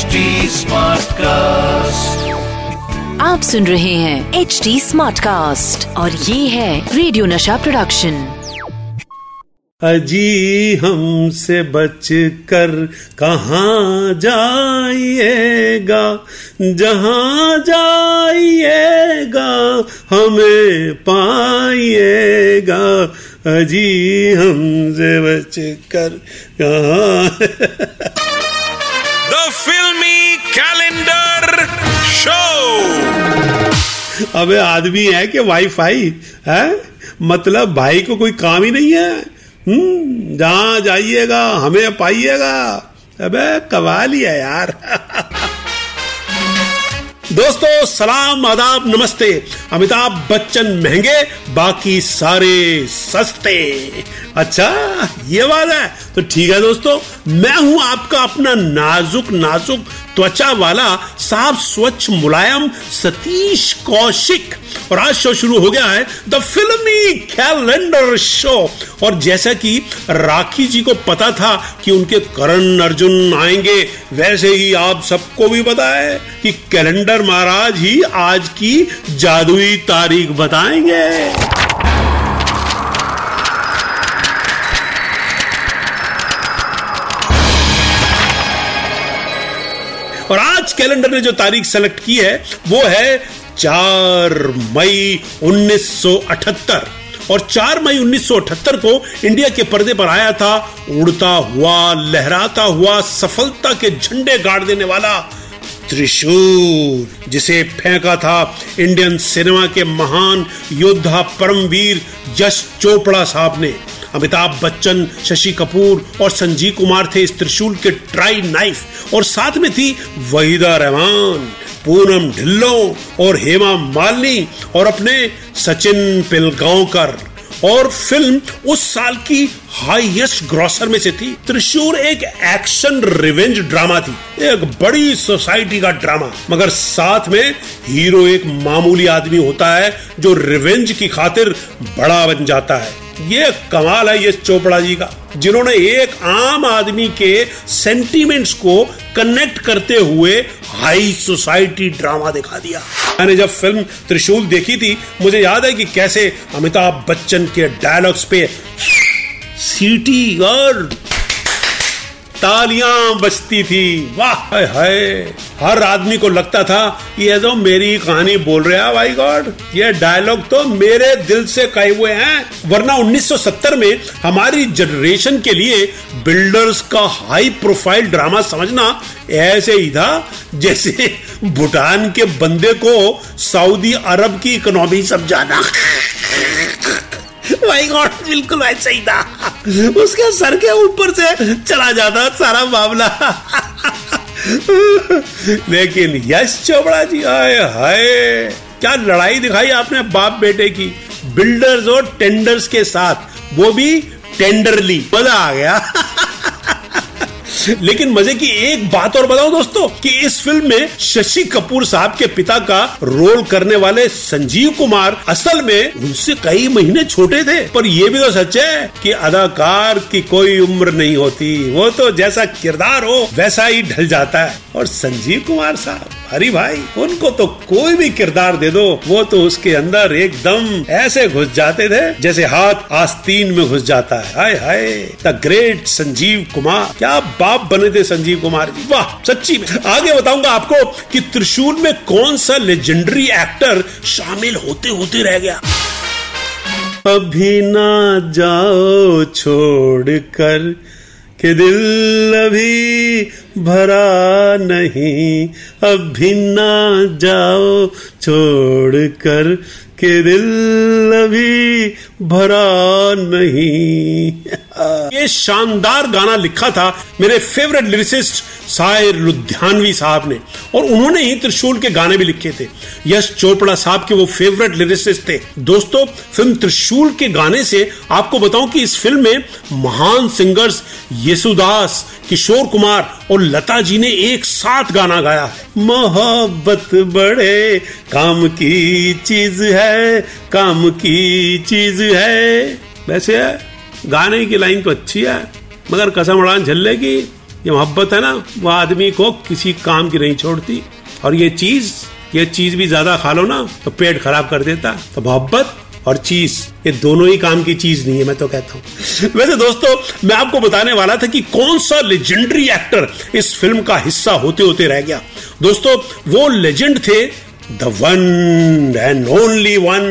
HD cast आप सुन रहे हैं एच डी स्मार्ट कास्ट और ये है रेडियो नशा प्रोडक्शन अजी हमसे बच कर कहाँ जाइएगा? जहाँ जाइएगा हमें पाइएगा। अजी हमसे बच कर कहाँ? अबे आदमी है कि वाईफाई है? मतलब भाई को कोई काम ही नहीं है। हम्म जहाँ जाइएगा, हमें पाइएगा। अबे कवाल ही है यार। दोस्तों, सलाम, आदाब, नमस्ते। अमिताभ बच्चन महँगे, बाकी सारे सस्ते। अच्छा ये बात है। तो ठीक है दोस्तों, मैं हूँ आपका अपना नाजुक नाजुक, त्वचा वाला, साफ़, स्वच्छ, मुलायम, सतीश कौशिक। और आज शो शुरू हो गया है द फिल्मी कैलेंडर शो और जैसा कि राखी जी को पता था कि उनके करण अर्जुन आएँगे, वैसे ही आप सबको भी पता है कि कैलेंडर महाराज ही आज की जादुई तारीख बताएँगे। और आज कैलेंडर ने जो तारीख सेलेक्ट की है, वो है चार मई 1978 और 4 मई 1978 को इंडिया के पर्दे पर आया था, उड़ता हुआ, लहराता हुआ, सफलता के झंडे गाड़ देने वाला त्रिशूल जिसे फेंका था इंडियन सिनेमा के महान योद्धा परमवीर यश चोपड़ा साहब ने। अमिताभ बच्चन, शशि कपूर और संजीव कुमार थे इस त्रिशूल के ट्राई नाइफ, और साथ में थी वहीदा रहमान। पूनम ढिल्लो और हेमा मालिनी और अपने सचिन पिलगांवकर। और फ़िल्म उस साल की हाईएस्ट ग्रॉसर में से थी। त्रिशूर एक एक्शन रिवेंज ड्रामा थी। एक बड़ी सोसाइटी का ड्रामा। मगर साथ में हीरो एक मामूली आदमी होता है जो रिवेंज की खातिर बड़ा बन जाता है। ये कमाल है ये चोपड़ा जी का। जिन्होंने एक आम आदमी के सेंटीमेंट्स को कनेक्ट करते हुए हाई सोसाइटी ड्रामा दिखा दिया। मैंने जब फ़िल्म त्रिशूल देखी थी, मुझे याद है कि कैसे अमिताभ बच्चन के डायलॉग्स पे सीटी और तालियाँ बजती थी। वाह, हाय हर आदमी को लगता था, ये तो मेरी कहानी बोल रहे हैं भाई गॉड। ये डायलॉग तो मेरे दिल से कहे हुए हैं। वरना 1970 में हमारी जनरेशन के लिए बिल्डर्स का हाई प्रोफ़ाइल ड्रामा समझना ऐसे ही था, जैसे भूटान के बंदे को सऊदी अरब की इकोनॉमी समझाना। माय गॉड बिल्कुल ऐसा ही था। उसके सर के ऊपर से चला जाता, सारा मामला। लेकिन यश चोपड़ा जी, आए हाय, क्या लड़ाई दिखाई आपने बाप बेटे की? बिल्डर्स और टेंडर्स के साथ, वो भी टेंडरली मज़ा आ गया। लेकिन मज़े की एक बात और बताओ दोस्तों, कि इस फ़िल्म में शशि कपूर साहब के पिता का रोल करने वाले संजीव कुमार असल में उनसे कई महीने छोटे थे। पर यह भी तो सच है कि अदाकार की कोई उम्र नहीं होती। वो तो जैसा किरदार हो, वैसा ही ढल जाता है। और संजीव कुमार साहब हरी भाई, उनको तो कोई भी किरदार दे दो, वो तो उसके अंदर एकदम ऐसे घुस जाते थे, जैसे हाथ आस्तीन में घुस जाता है। हाय हाय, द ग्रेट संजीव कुमार। क्या बाप बने थे संजीव कुमार जी? वाह, सच्ची में। आगे बताऊँगा आपको कि त्रिशूल में कौन सा लेजेंडरी एक्टर शामिल होते होते रह गया। अभी ना जाओ छोड़ कर कि दिल अभी भरा नहीं, अब भी ना जाओ छोड़ कर के दिल अभी भरा नहीं। ये शानदार गाना लिखा था मेरे फेवरेट लिरिसिस्ट सायर लुधियानवी साहब ने। और उन्होंने ही त्रिशूल के गाने भी लिखे थे। यश चोपड़ा साहब के वो फेवरेट लिरिसिस्ट थे। दोस्तों, फ़िल्म त्रिशूल के गाने से आपको बताऊँ कि इस फ़िल्म में महान सिंगर्स येसुदास, किशोर कुमार और लता जी ने एक साथ गाना गाया मोहब्बत बड़े काम की चीज़ है, काम की चीज़ है। वैसे गाने की लाइन तो अच्छी है, मगर कसम उड़ान झल्ले की, ये मोहब्बत है ना वो आदमी को किसी काम की नहीं छोड़ती। और ये चीज़ ये चीज़ भी ज़्यादा खा लो ना तो पेट खराब कर देता। तो मोहब्बत और चीज़, ये दोनों ही काम की चीज़ नहीं है, मैं तो कहता हूँ। वैसे दोस्तों, मैं आपको बताने वाला था कि कौन सा लेजेंडरी एक्टर इस फ़िल्म का हिस्सा होते होते रह गया। दोस्तों, वो लेजेंड थे the one and only one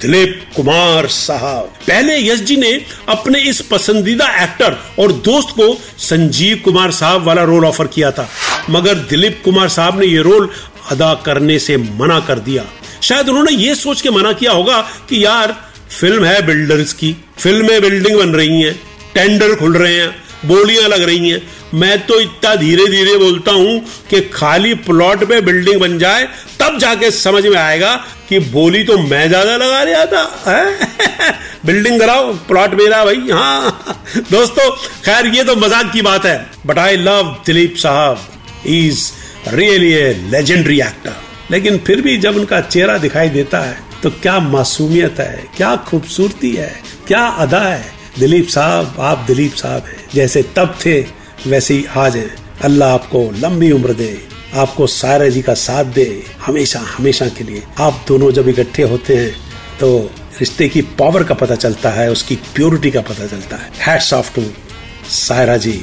Dilip Kumar साहब। पहले यश जी ने अपने इस पसंदीदा एक्टर और दोस्त को संजीव कुमार साहब वाला रोल ऑफ़र किया था। मगर दिलीप कुमार साहब ने यह रोल अदा करने से मना कर दिया। शायद उन्होंने ये सोच के मना किया होगा कि यार फ़िल्म है बिल्डर्स की। फ़िल्म में बिल्डिंग बन रही है टेंडर खुल रहे हैं, बोलियाँ लग रही हैं। मैं तो इतना धीरे धीरे बोलता हूँ कि खाली प्लॉट पे बिल्डिंग बन जाए, तब जाके समझ में आएगा कि बोली तो मैं ज़्यादा लगा रहा था बिल्डिंग कराओ प्लॉट मेरा भाई हाँ। दोस्तों, खैर, ये तो मज़ाक की बात है बट आई लव दिलीप साहब। Is really a legendary actor लेकिन फिर भी जब उनका चेहरा दिखाई देता है तो क्या मासूमियत है, क्या खूबसूरती है, क्या अदा है। दिलीप साहब, आप दिलीप साहब हैं, जैसे तब थे वैसे ही आज अल्लाह आपको लंबी उम्र दे, आपको सायरा जी का साथ दे, हमेशा हमेशा के लिए। आप दोनों जब इकट्ठे होते हैं तो रिश्ते की पावर का पता चलता है, उसकी प्योरिटी का पता चलता है। Hats off to Saira ji.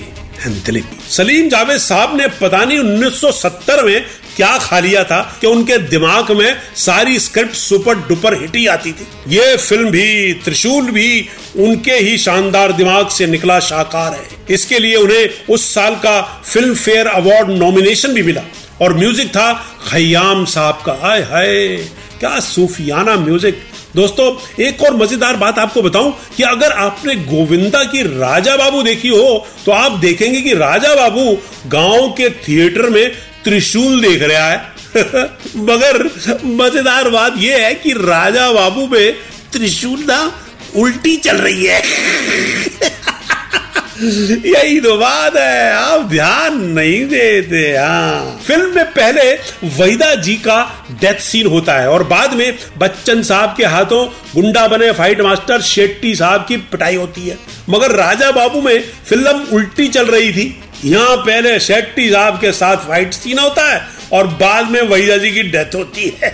And Dilip. Salim Javed साहब ने पता नहीं 1970 में क्या खा लिया था कि उनके दिमाग में सारी स्क्रिप्ट सुपर डुपर हिट ही आती थी। ये फ़िल्म भी, त्रिशूल भी उनके ही शानदार दिमाग से निकला शाकार है। इसके लिए उन्हें उस साल का फ़िल्म फेयर अवार्ड नॉमिनेशन भी मिला। और म्यूज़िक था खयाम साहब का। हाय हाय, क्या सूफियाना म्यूज़िक। दोस्तों, एक और मज़ेदार बात आपको बताऊँ कि अगर आपने गोविंदा की राजा बाबू देखी हो तो आप देखेंगे कि राजा बाबू गाँव के थिएटर में त्रिशूल देख रहा है। मगर मज़ेदार बात यह है कि राजा बाबू में त्रिशूल ना उल्टी चल रही है। यही तो बात है, आप ध्यान नहीं देते हाँ। फ़िल्म में पहले वहीदा जी का डेथ सीन होता है और बाद में बच्चन साहब के हाथों गुंडा बने फाइट मास्टर शेट्टी साहब की पिटाई होती है। मगर राजा बाबू में फ़िल्म उल्टी चल रही थी। यहाँ पहले शेट्टी साहब के साथ फाइट सीन होता है और बाद में वहीदा जी की डेथ होती है।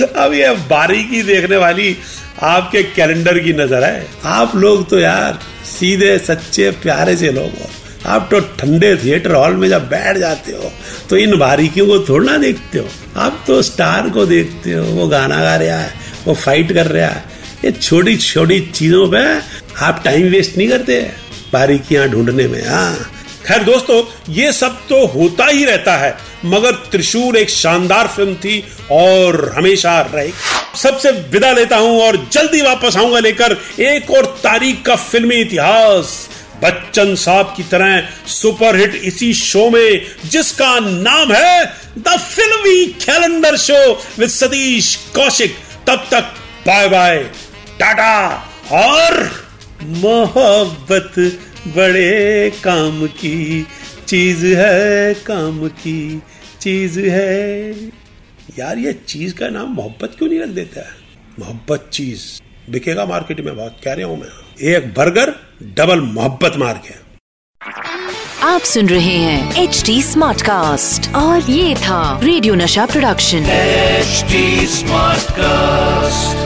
अब ये बारीकी देखने वाली आपके कैलेंडर की नज़र है। आप लोग तो यार सीधे, सच्चे, प्यारे से लोग हो। आप तो ठंडे थिएटर हॉल में जब बैठ जाते हो तो इन बारीकियों को थोड़ा ना देखते हो। आप तो स्टार को देखते हो, वो गाना गा रहा है, वो फाइट कर रहा है। ये छोटी छोटी चीज़ों पे आप टाइम वेस्ट नहीं करते, बारीकियाँ ढूँढने में हाँ। खैर दोस्तों, ये सब तो होता ही रहता है, मगर त्रिशूल एक शानदार फ़िल्म थी और हमेशा रहे सबसे विदा लेता हूँ और जल्दी वापस आऊँगा लेकर एक और तारीख का फिल्मी इतिहास, बच्चन साहब की तरह सुपरहिट इसी शो में, जिसका नाम है the filmy calendar show with Satish Kaushik. तब तक बाय बाय टाटा। और मोहब्बत बड़े काम की, चीज़ है काम की, चीज़ है यार ये चीज़ का नाम मोहब्बत क्यों नहीं रख देता है? मोहब्बत चीज़। बिकेगा मार्केट में बहुत कह रहा हूँ मैं। एक बर्गर डबल मोहब्बत मार के आप सुन रहे हैं एच डी स्मार्ट कास्ट और ये था रेडियो नशा प्रोडक्शन। HD smart cast